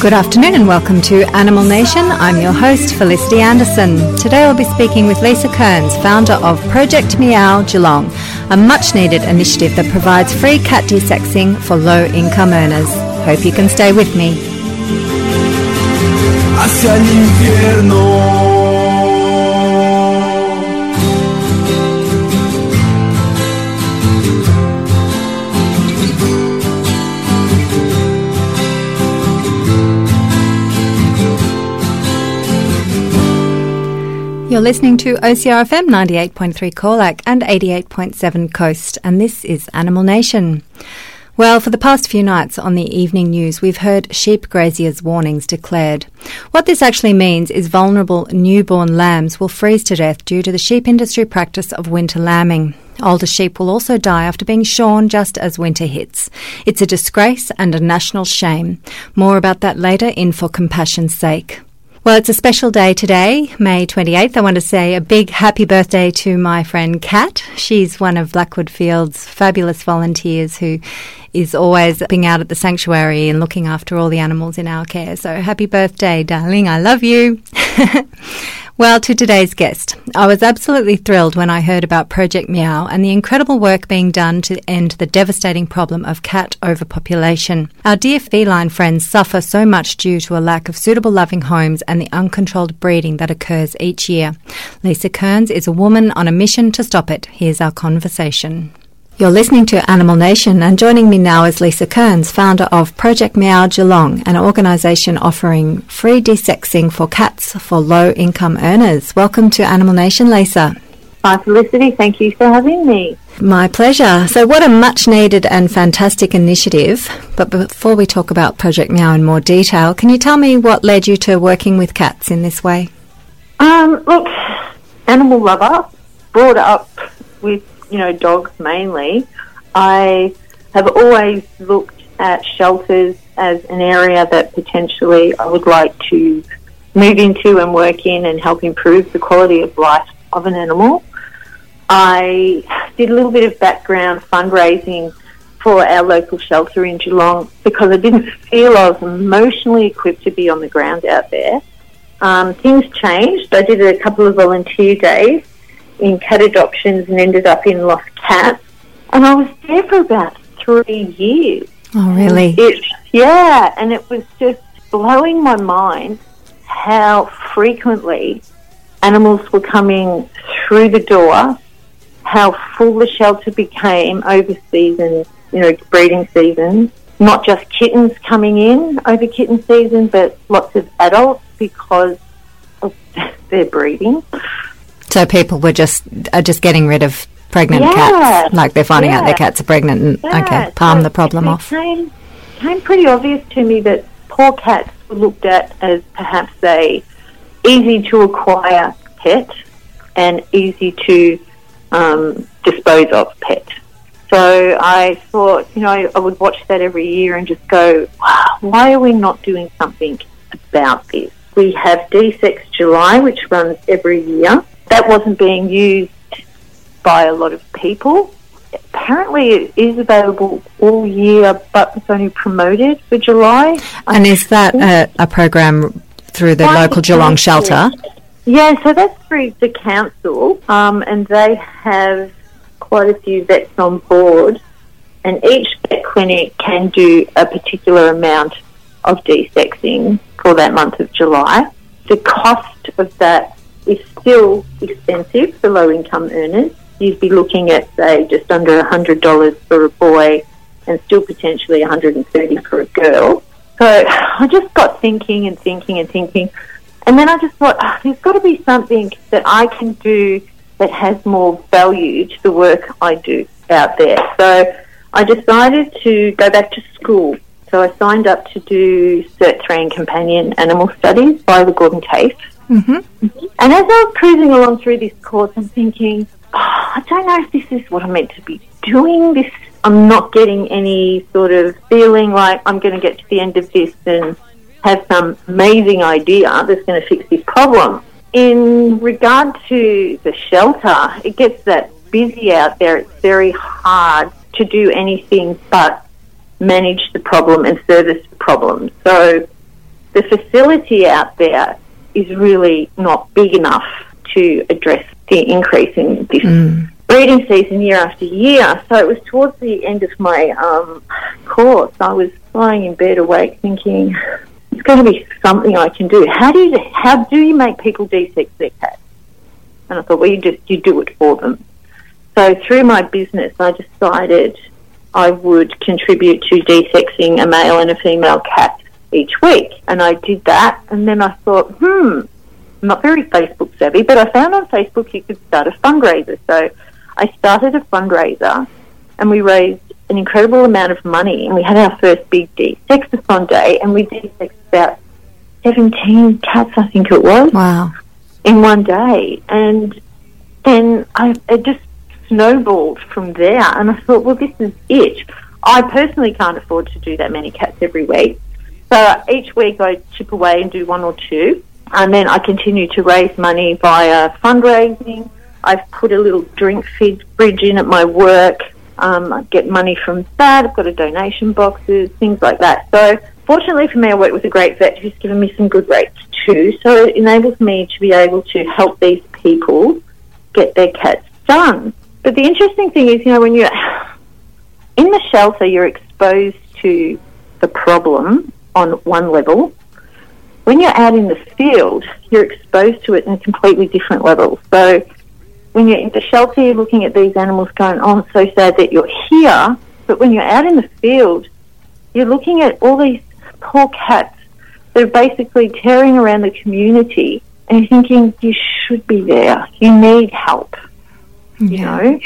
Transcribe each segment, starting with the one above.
Good afternoon and welcome to Animal Nation. I'm your host, Felicity Anderson. Today I'll be speaking with Lisa Kearns, founder of Project Meow Geelong, a much needed initiative that provides free cat desexing for low income earners. Hope you can stay with me. You're listening to OCRFM 98.3 Colac and 88.7 Coast, and this is Animal Nation. Well, for the past few nights on the evening news, we've heard sheep graziers' warnings declared. What this actually means is vulnerable newborn lambs will freeze to death due to the sheep industry practice of winter lambing. Older sheep will also die after being shorn just as winter hits. It's a disgrace and a national shame. More about that later in For Compassion's Sake. Well, it's a special day today, May 28th. I want to say a big happy birthday to my friend Kat. She's one of Blackwood Field's fabulous volunteers who is always being out at the sanctuary and looking after all the animals in our care. So happy birthday, darling. I love you. Well, to today's guest. I was absolutely thrilled when I heard about Project Meow and the incredible work being done to end the devastating problem of cat overpopulation. Our dear feline friends suffer so much due to a lack of suitable loving homes and the uncontrolled breeding that occurs each year. Lisa Kearns is a woman on a mission to stop it. Here's our conversation. You're listening to Animal Nation, and joining me now is Lisa Kearns, founder of Project Meow Geelong, an organisation offering free desexing for cats for low income earners. Welcome to Animal Nation, Lisa. Hi, Felicity. Thank you for having me. My pleasure. So, what a much needed and fantastic initiative. But before we talk about Project Meow in more detail, can you tell me what led you to working with cats in this way? Um, look, animal lover, brought up with you know, dogs mainly, I have always looked at shelters as an area that potentially I would like to move into and work in and help improve the quality of life of an animal. I did a little bit of background fundraising for our local shelter in Geelong because I didn't feel I was emotionally equipped to be on the ground out there. Um, things changed. I did a couple of volunteer days in cat adoptions and ended up in Lost Cats. And I was there for about three years. Oh, really? It, yeah, and it was just blowing my mind how frequently animals were coming through the door, how full the shelter became over season, you know, breeding season. Not just kittens coming in over kitten season, but lots of adults because of their breeding. So people were just are just getting rid of pregnant yeah. cats, like they're finding yeah. out their cats are pregnant, and yeah. okay, palm so the problem off. Became, became pretty obvious to me that poor cats were looked at as perhaps a easy to acquire pet and easy to um, dispose of pet. So I thought, you know, I would watch that every year and just go, wow, why are we not doing something about this? We have Desex July, which runs every year that wasn't being used by a lot of people. Apparently, it is available all year, but it's only promoted for July. And is that a, a program through the local Geelong shelter? Yeah, so that's through the council, um, and they have quite a few vets on board, and each vet clinic can do a particular amount of desexing for that month of July. The cost of that is still expensive for low income earners. You'd be looking at, say, just under $100 for a boy and still potentially 130 for a girl. So I just got thinking and thinking and thinking. And then I just thought, oh, there's got to be something that I can do that has more value to the work I do out there. So I decided to go back to school. So I signed up to do Cert 3 in Companion Animal Studies by the Gordon TAFE Mm-hmm. And as I was cruising along through this course, I'm thinking, oh, I don't know if this is what I'm meant to be doing. This, I'm not getting any sort of feeling like I'm going to get to the end of this and have some amazing idea that's going to fix this problem. In regard to the shelter, it gets that busy out there. It's very hard to do anything but manage the problem and service the problem. So the facility out there is really not big enough to address the increase in this mm. breeding season year after year. So it was towards the end of my um, course, I was lying in bed awake thinking, it's going to be something I can do. How do you, how do you make people desex their cats? And I thought, well, you just, you do it for them. So through my business, I decided I would contribute to desexing a male and a female cat each week. And I did that. And then I thought, hmm, I'm not very Facebook savvy, but I found on Facebook you could start a fundraiser. So I started a fundraiser and we raised an incredible amount of money. And we had our first big desexathon day and we desexed about 17 cats, I think it was. Wow. In one day. And then I, it just snowballed from there. And I thought, well, this is it. I personally can't afford to do that many cats every week. So each week I chip away and do one or two. And then I continue to raise money via fundraising. I've put a little drink feed bridge in at my work. Um, I get money from that. I've got a donation boxes, things like that. So fortunately for me, I work with a great vet who's given me some good rates too. So it enables me to be able to help these people get their cats done. But the interesting thing is, you know, when you're in the shelter, you're exposed to the problem on one level. When you're out in the field, you're exposed to it in a completely different level. So when you're in the shelter, you're looking at these animals going, oh, I'm so sad that you're here. But when you're out in the field, you're looking at all these poor cats that are basically tearing around the community and you're thinking, you should be there. You need help you know.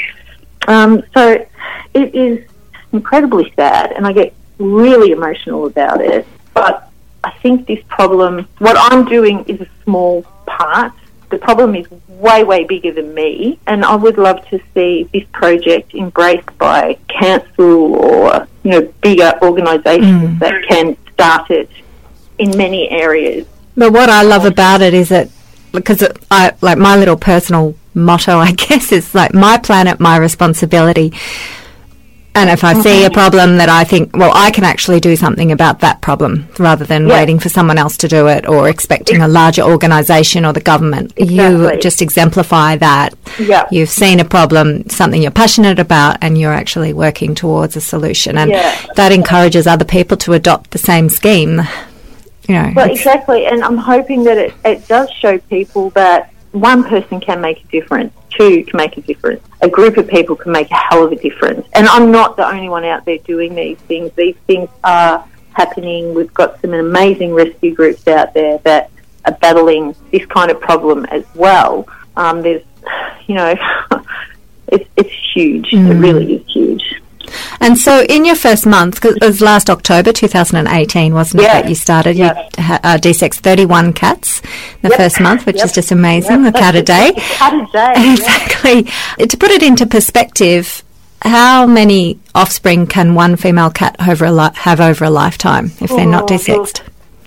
Um, so it is incredibly sad, and I get really emotional about it. But I think this problem, what I'm doing is a small part. The problem is way, way bigger than me, and I would love to see this project embraced by council or you know bigger organisations mm. that can start it in many areas. But what I love about it is that because I like my little personal motto, I guess, is like my planet, my responsibility. And if I mm-hmm. see a problem that I think, well, I can actually do something about that problem rather than yeah. waiting for someone else to do it or expecting a larger organisation or the government. Exactly. You just exemplify that. Yeah. You've seen a problem, something you're passionate about, and you're actually working towards a solution. And yeah. that encourages other people to adopt the same scheme. You know, well, exactly. And I'm hoping that it, it does show people that one person can make a difference, two can make a difference, a group of people can make a hell of a difference. And I'm not the only one out there doing these things. These things are happening. We've got some amazing rescue groups out there that are battling this kind of problem as well. Um, there's, you know, it's, it's huge. Mm. It really is huge. And so, in your first month, because it was last October 2018, wasn't yeah. it, that you started? Yeah. You uh, desexed 31 cats the yep. first month, which yep. is just amazing. Yep. The cat a day. cat a day. exactly. To put it into perspective, how many offspring can one female cat over li- have over a lifetime if they're not oh, desexed?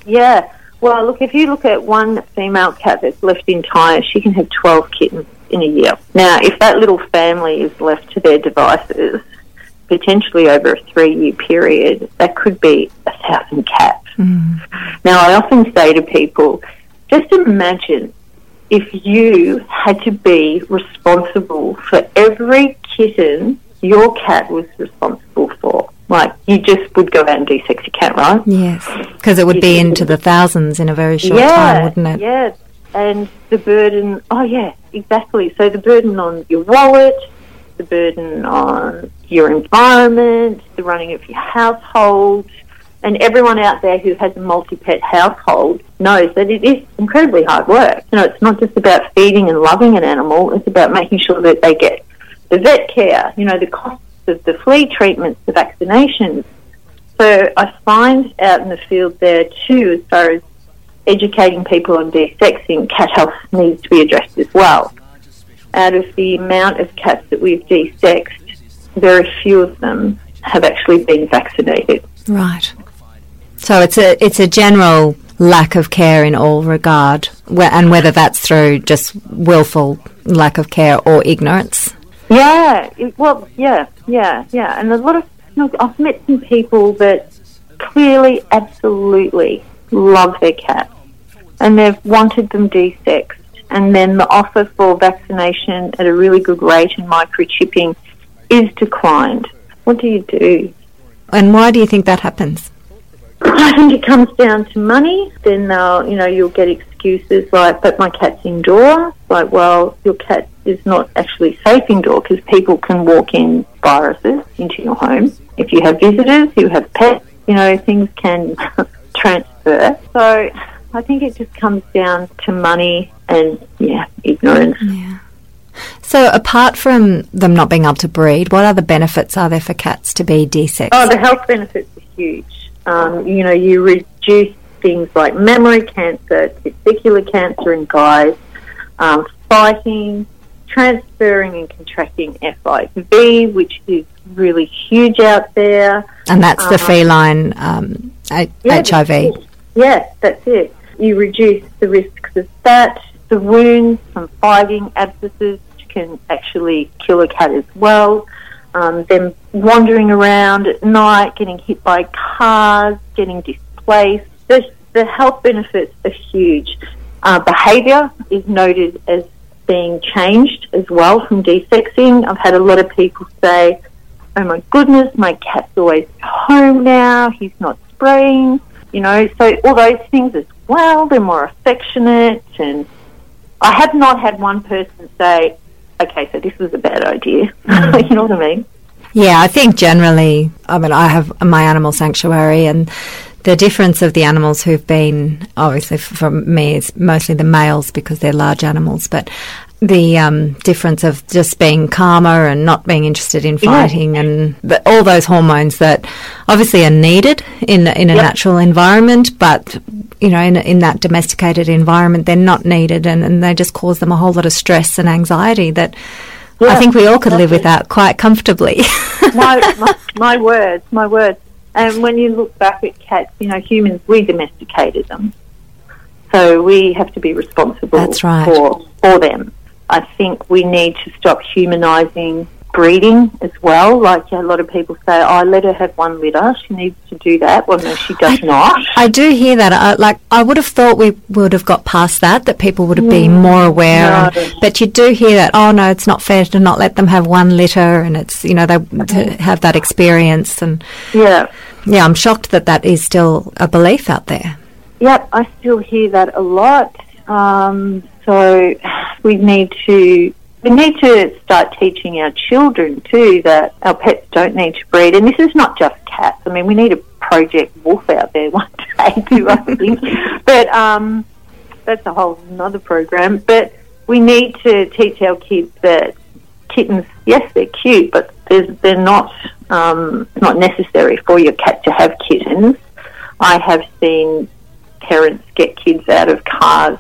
Yeah. Well, look, if you look at one female cat that's left entire, she can have 12 kittens in a year. Now, if that little family is left to their devices, potentially over a three year period, that could be a thousand cats. Mm. Now, I often say to people, just imagine if you had to be responsible for every kitten your cat was responsible for. Like, you just would go out and do sexy cat, right? Yes, because it would be into the thousands in a very short yeah, time, wouldn't it? Yeah, and the burden, oh yeah, exactly. So the burden on your wallet, the burden on your environment, the running of your household, and everyone out there who has a multi-pet household knows that it is incredibly hard work. You know, it's not just about feeding and loving an animal, it's about making sure that they get the vet care, you know, the costs of the flea treatments, the vaccinations. So I find out in the field there too, as far as educating people on desexing, cat health needs to be addressed as well out of the amount of cats that we've desexed, very few of them have actually been vaccinated. Right. So it's a it's a general lack of care in all regard, and whether that's through just willful lack of care or ignorance. Yeah. Well, yeah, yeah, yeah, and a lot of look, I've met some people that clearly, absolutely love their cat, and they've wanted them desexed, and then the offer for vaccination at a really good rate and microchipping is declined. What do you do? And why do you think that happens? I think it comes down to money. Then they'll, you know, you'll get excuses like, "But my cat's indoor." Like, well, your cat is not actually safe indoor because people can walk in viruses into your home. If you have visitors, you have pets, you know, things can transfer. So, I think it just comes down to money and yeah, ignorance. Yeah. So, apart from them not being able to breed, what other benefits are there for cats to be desexed? Oh, the health benefits are huge. Um, you know, you reduce things like mammary cancer, testicular cancer in guys, um, fighting, transferring and contracting FIV, which is really huge out there. And that's the um, feline um, yeah, HIV. Yes, that's it. You reduce the risks of that, the wounds from fighting, abscesses, which can actually kill a cat as well. Um, them wandering around at night, getting hit by cars, getting displaced. The, the health benefits are huge. Uh, behaviour is noted as being changed as well from desexing. I've had a lot of people say, oh my goodness, my cat's always home now, he's not spraying, you know, so all those things as well, they're more affectionate and I have not had one person say, okay, so this was a bad idea. you know what I mean? Yeah, I think generally, I mean, I have my animal sanctuary and the difference of the animals who've been, obviously for me, is mostly the males because they're large animals, but the um, difference of just being calmer and not being interested in fighting yeah. and the, all those hormones that obviously are needed in in a yep. natural environment, but you know in in that domesticated environment they're not needed and, and they just cause them a whole lot of stress and anxiety that yeah, I think we all could live without quite comfortably. my, my, my words, my words. And when you look back at cats, you know, humans, we domesticated them. So we have to be responsible That's right. for, for them. I think we need to stop humanising breeding as well. Like a lot of people say, oh, I let her have one litter. She needs to do that. Well, no, she does I, not. I do hear that. I, like, I would have thought we would have got past that, that people would have mm. been more aware. No. but you do hear that, oh, no, it's not fair to not let them have one litter and it's, you know, they to have that experience. And yeah. Yeah, I'm shocked that that is still a belief out there. Yep, I still hear that a lot. Um, so we need to we need to start teaching our children too that our pets don't need to breed. And this is not just cats. I mean, we need a Project Wolf out there one day too, I think. but um, that's a whole another program. But we need to teach our kids that kittens, yes, they're cute, but they're not um, not necessary for your cat to have kittens. I have seen parents get kids out of cars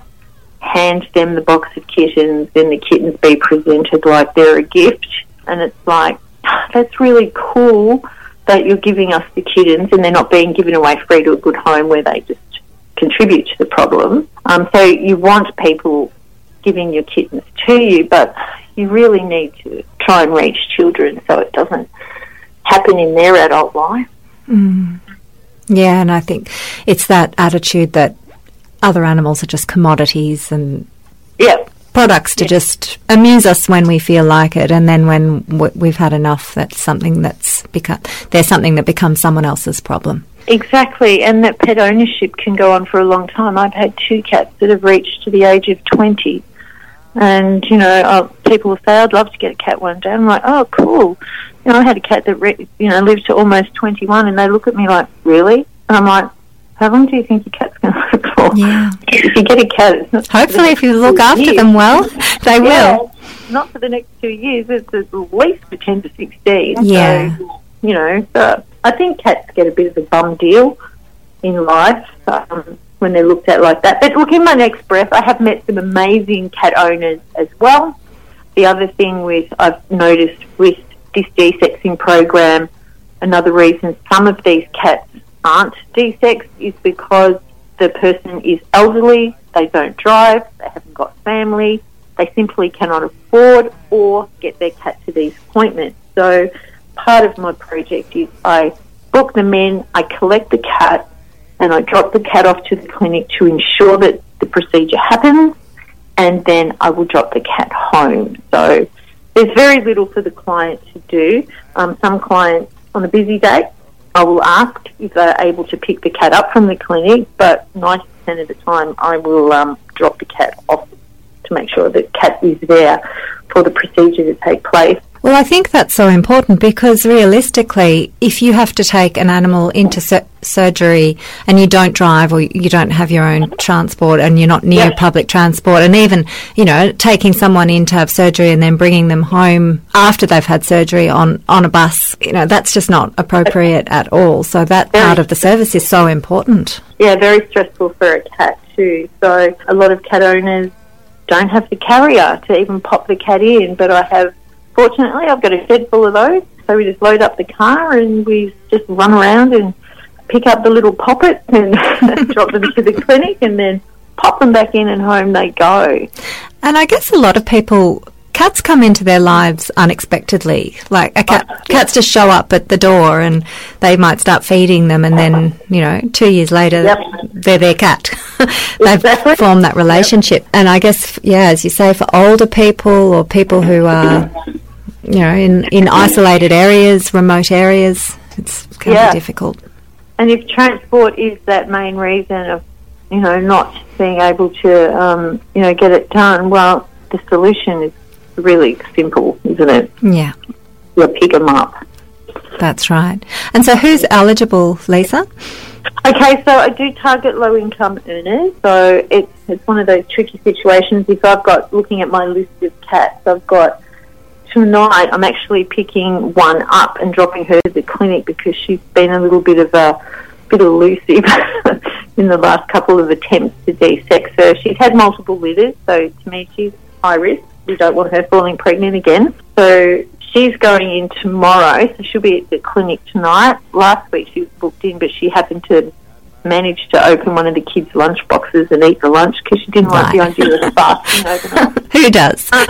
hand them the box of kittens, then the kittens be presented like they're a gift. And it's like, that's really cool that you're giving us the kittens and they're not being given away free to a good home where they just contribute to the problem. Um, so you want people giving your kittens to you, but you really need to try and reach children so it doesn't happen in their adult life. Mm. Yeah, and I think it's that attitude that other animals are just commodities and yep. products to yep. just amuse us when we feel like it, and then when we've had enough, that's something that's become there's something that becomes someone else's problem. Exactly, and that pet ownership can go on for a long time. I've had two cats that have reached to the age of twenty, and you know, uh, people will say, "I'd love to get a cat one day." I'm like, "Oh, cool." You know, I had a cat that re- you know lived to almost twenty-one, and they look at me like, "Really?" And I'm like, how long do you think your cat's going to live for? Yeah. If you get a cat, it's not Hopefully, if you look after years. them well, they yeah, will. Not for the next two years. It's at least for 10 to 16. Yeah. So, you know, so I think cats get a bit of a bum deal in life um, when they're looked at like that. But look, in my next breath, I have met some amazing cat owners as well. The other thing with I've noticed with this desexing program, another reason some of these cats aren't desexed is because the person is elderly, they don't drive, they haven't got family, they simply cannot afford or get their cat to these appointments. So part of my project is I book them in, I collect the cat, and I drop the cat off to the clinic to ensure that the procedure happens, and then I will drop the cat home. So there's very little for the client to do. Um, some clients on a busy day, I will ask if they're able to pick the cat up from the clinic, but 90% of the time I will um, drop the cat off to make sure that cat is there for the procedure to take place. Well, I think that's so important because realistically, if you have to take an animal into sur- surgery and you don't drive or you don't have your own transport and you're not near Yes. public transport, and even, you know, taking someone in to have surgery and then bringing them home after they've had surgery on, on a bus, you know, that's just not appropriate at all. So that Very part of the service is so important. Yeah, very stressful for a cat too. So a lot of cat owners don't have the carrier to even pop the cat in, but I have, fortunately, I've got a shed full of those. So we just load up the car and we just run around and pick up the little poppets and drop them to the clinic and then pop them back in and home they go. And I guess a lot of people, cats come into their lives unexpectedly. Like a cat, oh, cats just show up at the door and they might start feeding them, and then you know, two years later, Yep. they're their cat. They've Exactly. formed that relationship. And I guess, yeah, as you say, for older people or people who are, you know, in in isolated areas, remote areas, it's kind Yeah. of difficult. And if transport is that main reason of, you know, not being able to, um, you know, get it done, well, the solution is really simple, isn't it? Yeah, You pick them up. that's right. And so, who's eligible, Lisa? Okay, so I do target low income earners. So it's it's one of those tricky situations. If I've got looking at my list of cats, I've got tonight. I'm actually picking one up and dropping her to the clinic because she's been a little bit of a bit elusive in the last couple of attempts to de-sex her. She's had multiple litters, so to me she's high risk. We don't want her falling pregnant again. So she's going in tomorrow, so she'll be at the clinic tonight. Last week she was booked in, but she happened to manage to open one of the kids' lunch boxes and eat the lunch because she didn't like the Right. idea of fasting overnight. Who does? Um,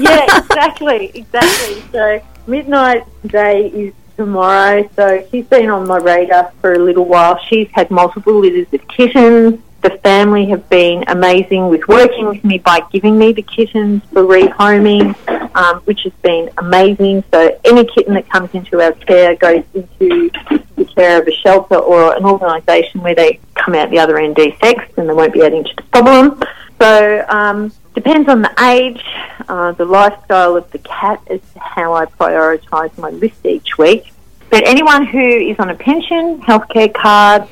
yeah, exactly, exactly. So midnight day is tomorrow. So she's been on my radar for a little while. She's had multiple litters of kittens. The family have been amazing with working with me by giving me the kittens for rehoming, um, which has been amazing. So any kitten that comes into our care goes into the care of a shelter or an organisation where they come out the other end de-sexed and they won't be adding to the problem. So um, depends on the age, uh, the lifestyle of the cat to how I prioritise my list each week. But anyone who is on a pension, healthcare card,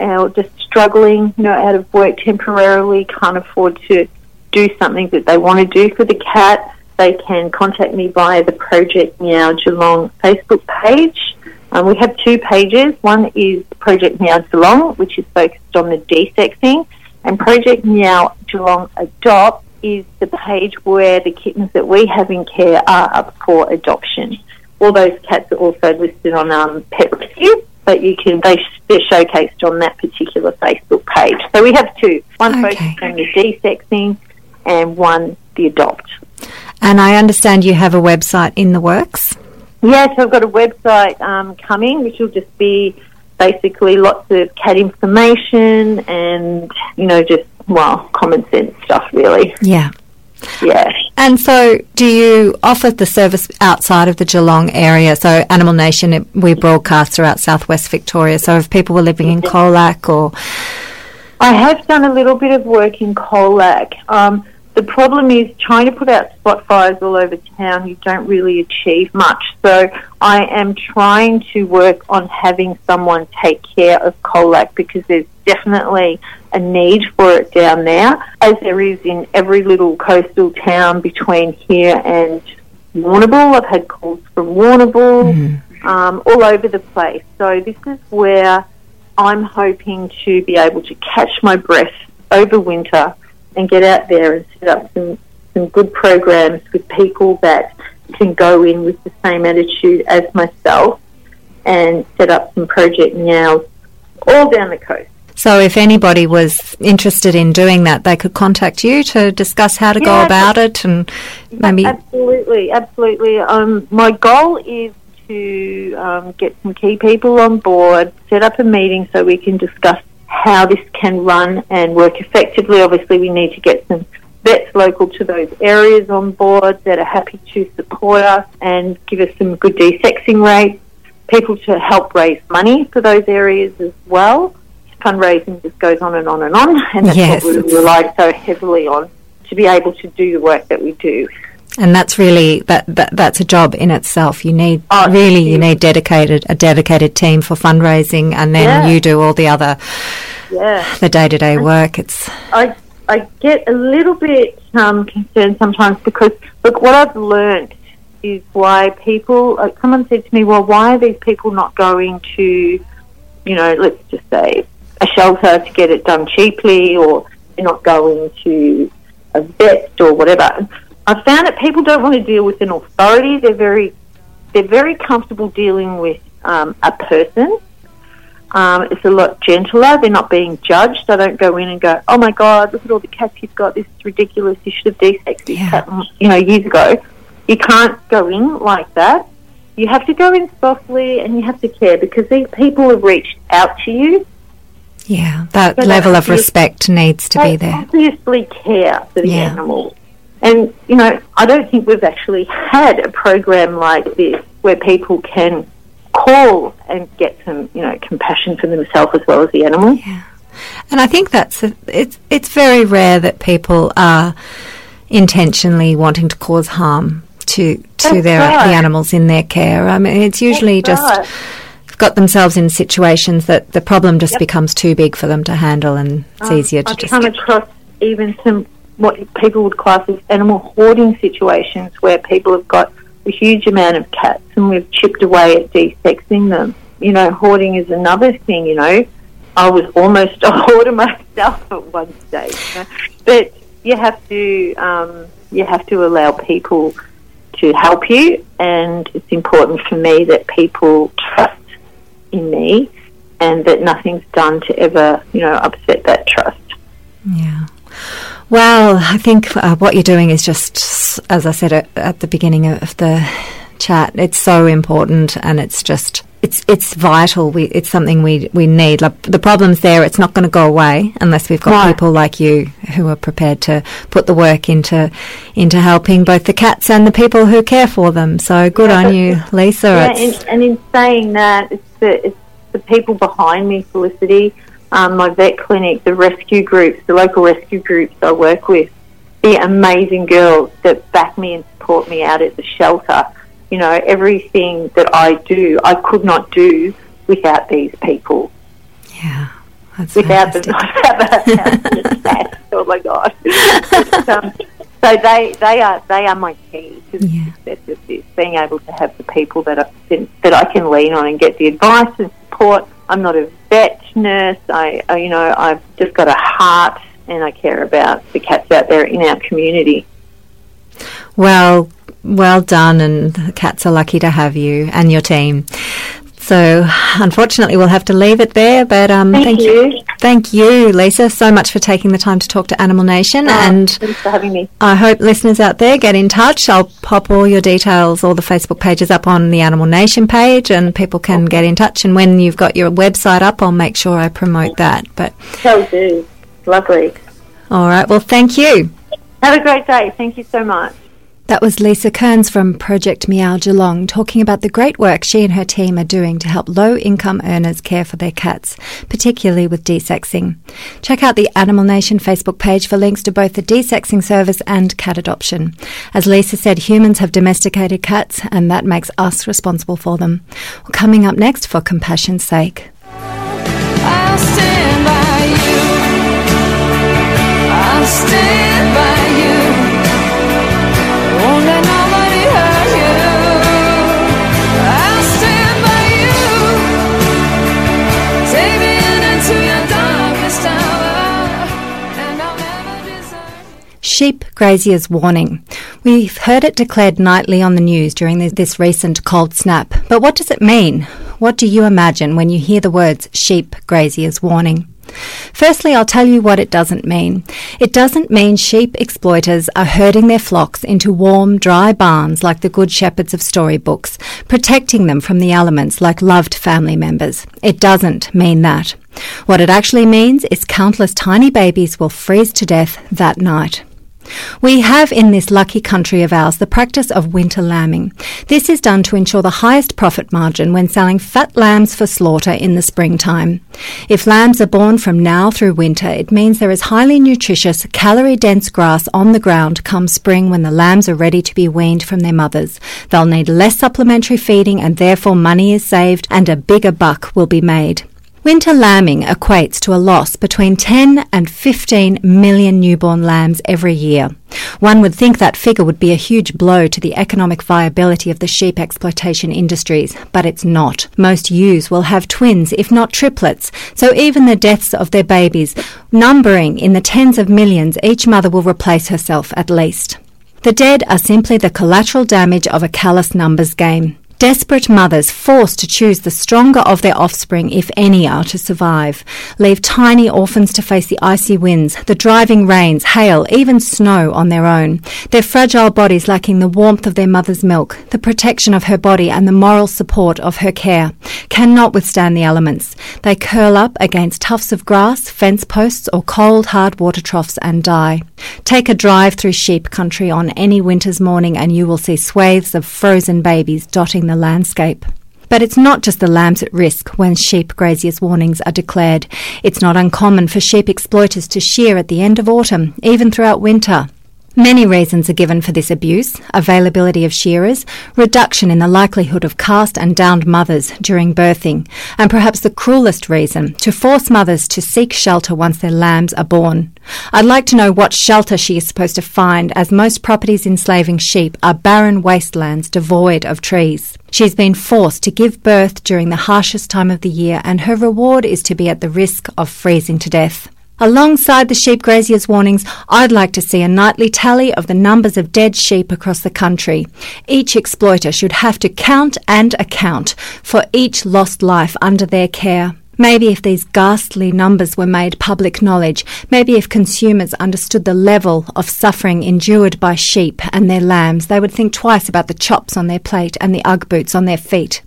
or just struggling, you know, out of work temporarily, can't afford to do something that they want to do for the cat, they can contact me via the Project Meow Geelong Facebook page. Um, we have two pages. One is Project Meow Geelong, which is focused on the desexing, and Project Meow Geelong Adopt is the page where the kittens that we have in care are up for adoption. All those cats are also listed on um, Pet Rescue, but you can they they're showcased on that particular Facebook page. So we have two: one Okay. focused on the desexing, and one the adopt. And I understand you have a website in the works. Yes, I've got a website um, coming, which will just be basically lots of cat information and you know just well common sense stuff, really. Yeah. Yeah. And so, do you offer the service outside of the Geelong area? So, Animal Nation, it, we broadcast throughout southwest Victoria. So, if people were living in Colac or. I have done a little bit of work in Colac. Um, the problem is trying to put out spot fires all over town, you don't really achieve much. So I am trying to work on having someone take care of Colac because there's definitely a need for it down there, as there is in every little coastal town between here and Warrnambool. I've had calls from Warrnambool, um, all over the place. So this is where I'm hoping to be able to catch my breath over winter and get out there and set up some, some good programs with people that can go in with the same attitude as myself and set up some Project Meow all down the coast. So, if anybody was interested in doing that, they could contact you to discuss how to go about it and maybe. Absolutely, absolutely. Um, my goal is to um, get some key people on board, set up a meeting so we can discuss how this can run and work effectively. Obviously, we need to get some vets local to those areas on board that are happy to support us and give us some good desexing rates. People to help raise money for those areas as well. Fundraising just goes on and on and on, and that's Yes, what we rely so heavily on to be able to do the work that we do. And that's really that, that that's a job in itself. You need Oh, really you huge. need dedicated a dedicated team for fundraising, and then Yeah. you do all the other Yeah. the day to day work. It's I I get a little bit um, concerned sometimes because look, what I've learned is why people. Like someone said to me, "Well, why are these people not going to, you know, let's just say a shelter to get it done cheaply, or they're not going to a vet or whatever?" I found that people don't want to deal with an authority. They're very they're very comfortable dealing with um, a person um, it's a lot gentler. They're not being judged. I don't go in and go, "Oh my God, look at all the cats you've got. This is ridiculous. You should have desexed this Yeah. cat, you know, years ago." You can't go in like that. You have to go in softly, and you have to care because these people have reached out to you. Yeah, that But uh, level of respect needs to be there. obviously care for the Yeah. animals. And, you know, I don't think we've actually had a program like this where people can call and get some, you know, compassion for themselves as well as the animals. And I think that's a, it's it's very rare that people are intentionally wanting to cause harm to to That's their right. the animals in their care. I mean, it's usually That's just right. Got themselves in situations that the problem just Yep. becomes too big for them to handle, and it's Um, easier to I've just come across even some what people would class as animal hoarding situations where people have got a huge amount of cats and we've chipped away at desexing them. You know, hoarding is another thing. You know, I was almost a hoarder myself at one stage, you know? but you have to um, you have to allow people to help you, and it's important for me that people trust in me and that nothing's done to ever, you know, upset that trust. Yeah. Well, I think uh, what you're doing is just, as I said at, at the beginning of the chat, it's so important, and it's just it's it's vital. We it's something we we need. Like, the problem's there. It's not going to go away unless we've got Right. people like you who are prepared to put the work into into helping both the cats and the people who care for them. So good Yeah, on you, Lisa. Yeah, and, and in saying that, it's the, it's the people behind me, Felicity, um, my vet clinic, the rescue groups, the local rescue groups I work with, the amazing girls that back me and support me out at the shelter. You know, everything that I do, I could not do without these people. yeah, that's without the, fantastic. without the cats. Oh my god! But, um, so they they are they are my key to the Yeah. success of this. Being able to have the people that I, that I can lean on and get the advice and support. I'm not a vet nurse. I, I you know I've just got a heart and I care about the cats out there in our community. Well, well done, and the cats are lucky to have you and your team. So, unfortunately, we'll have to leave it there. But um, Thank you. thank you, Lisa, so much for taking the time to talk to Animal Nation. and thanks for having me. I hope listeners out there get in touch. I'll pop all your details, all the Facebook pages up on the Animal Nation page, and people can get in touch. And when you've got your website up, I'll make sure I promote that. But So do. Lovely. all right, well, thank you. Have a great day. Thank you so much. That was Lisa Kearns from Project Meow Geelong talking about the great work she and her team are doing to help low income earners care for their cats, particularly with desexing. Check out the Animal Nation Facebook page for links to both the desexing service and cat adoption. As Lisa said, humans have domesticated cats and that makes us responsible for them. Well, coming up next, for compassion's sake. I'll stand by you. I'll stand Sheep grazier's warning. We've heard it declared nightly on the news during this, recent cold snap. But what does it mean? What do you imagine when you hear the words sheep grazier's warning? Firstly, I'll tell you what it doesn't mean. It doesn't mean sheep exploiters are herding their flocks into warm, dry barns like the good shepherds of storybooks, protecting them from the elements like loved family members. It doesn't mean that. What it actually means is countless tiny babies will freeze to death that night. We have in this lucky country of ours the practice of winter lambing. This is done to ensure the highest profit margin when selling fat lambs for slaughter in the springtime. If lambs are born from now through winter, it means there is highly nutritious, calorie dense grass on the ground come spring when the lambs are ready to be weaned from their mothers. They'll need less supplementary feeding and therefore money is saved and a bigger buck will be made. Winter lambing equates to a loss between 10 and 15 million newborn lambs every year. One would think that figure would be a huge blow to the economic viability of the sheep exploitation industries, but it's not. Most ewes will have twins, if not triplets, so even the deaths of their babies, numbering in the tens of millions, each mother will replace herself at least. The dead are simply the collateral damage of a callous numbers game. Desperate mothers forced to choose the stronger of their offspring, if any are to survive, leave tiny orphans to face the icy winds, the driving rains, hail, even snow on their own, their fragile bodies lacking the warmth of their mother's milk, the protection of her body and the moral support of her care, cannot withstand the elements. They curl up against tufts of grass, fence posts or cold hard water troughs and die. Take a drive through sheep country on any winter's morning and you will see swathes of frozen babies dotting the landscape. But it's not just the lambs at risk when sheep graziers warnings are declared. It's not uncommon for sheep exploiters to shear at the end of autumn, even throughout winter. Many reasons are given for this abuse availability of shearers, reduction in the likelihood of cast and downed mothers during birthing, and perhaps the cruelest reason to force mothers to seek shelter once their lambs are born. I'd like to know what shelter she is supposed to find, as most properties enslaving sheep are barren wastelands devoid of trees. She's been forced to give birth during the harshest time of the year, and her reward is to be at the risk of freezing to death. Alongside the sheep graziers' warnings, I'd like to see a nightly tally of the numbers of dead sheep across the country. Each exploiter should have to count and account for each lost life under their care. Maybe if these ghastly numbers were made public knowledge, maybe if consumers understood the level of suffering endured by sheep and their lambs, they would think twice about the chops on their plate and the Ugg boots on their feet.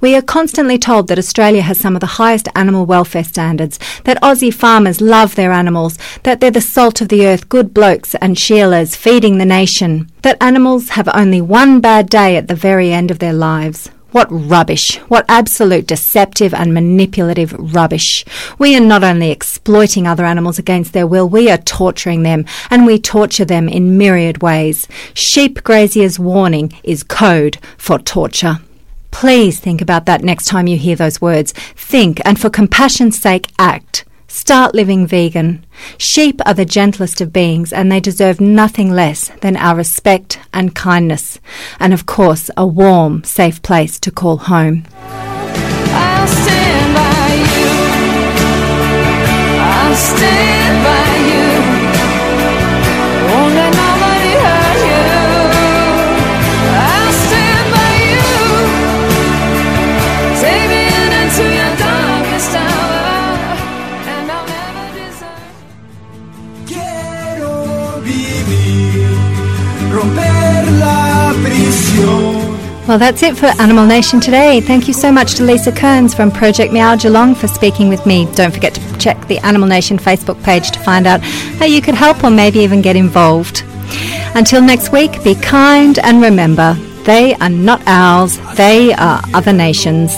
We are constantly told that Australia has some of the highest animal welfare standards, that Aussie farmers love their animals, that they're the salt of the earth, good blokes and shearers feeding the nation, that animals have only one bad day at the very end of their lives. What rubbish. What absolute deceptive and manipulative rubbish. We are not only exploiting other animals against their will, we are torturing them, and we torture them in myriad ways. Sheep Grazier's warning is code for torture. Please think about that next time you hear those words. Think, and for compassion's sake, act. Start living vegan. Sheep are the gentlest of beings, and they deserve nothing less than our respect and kindness, and of course, a warm, safe place to call home. I'll stand by you. I'll stand by that's it for Animal Nation today. Thank you so much to Lisa Kearns from Project Meow Geelong for speaking with me. Don't forget to check the Animal Nation Facebook page to find out how you could help or maybe even get involved. Until next week, be kind and remember, they are not ours, they are other nations.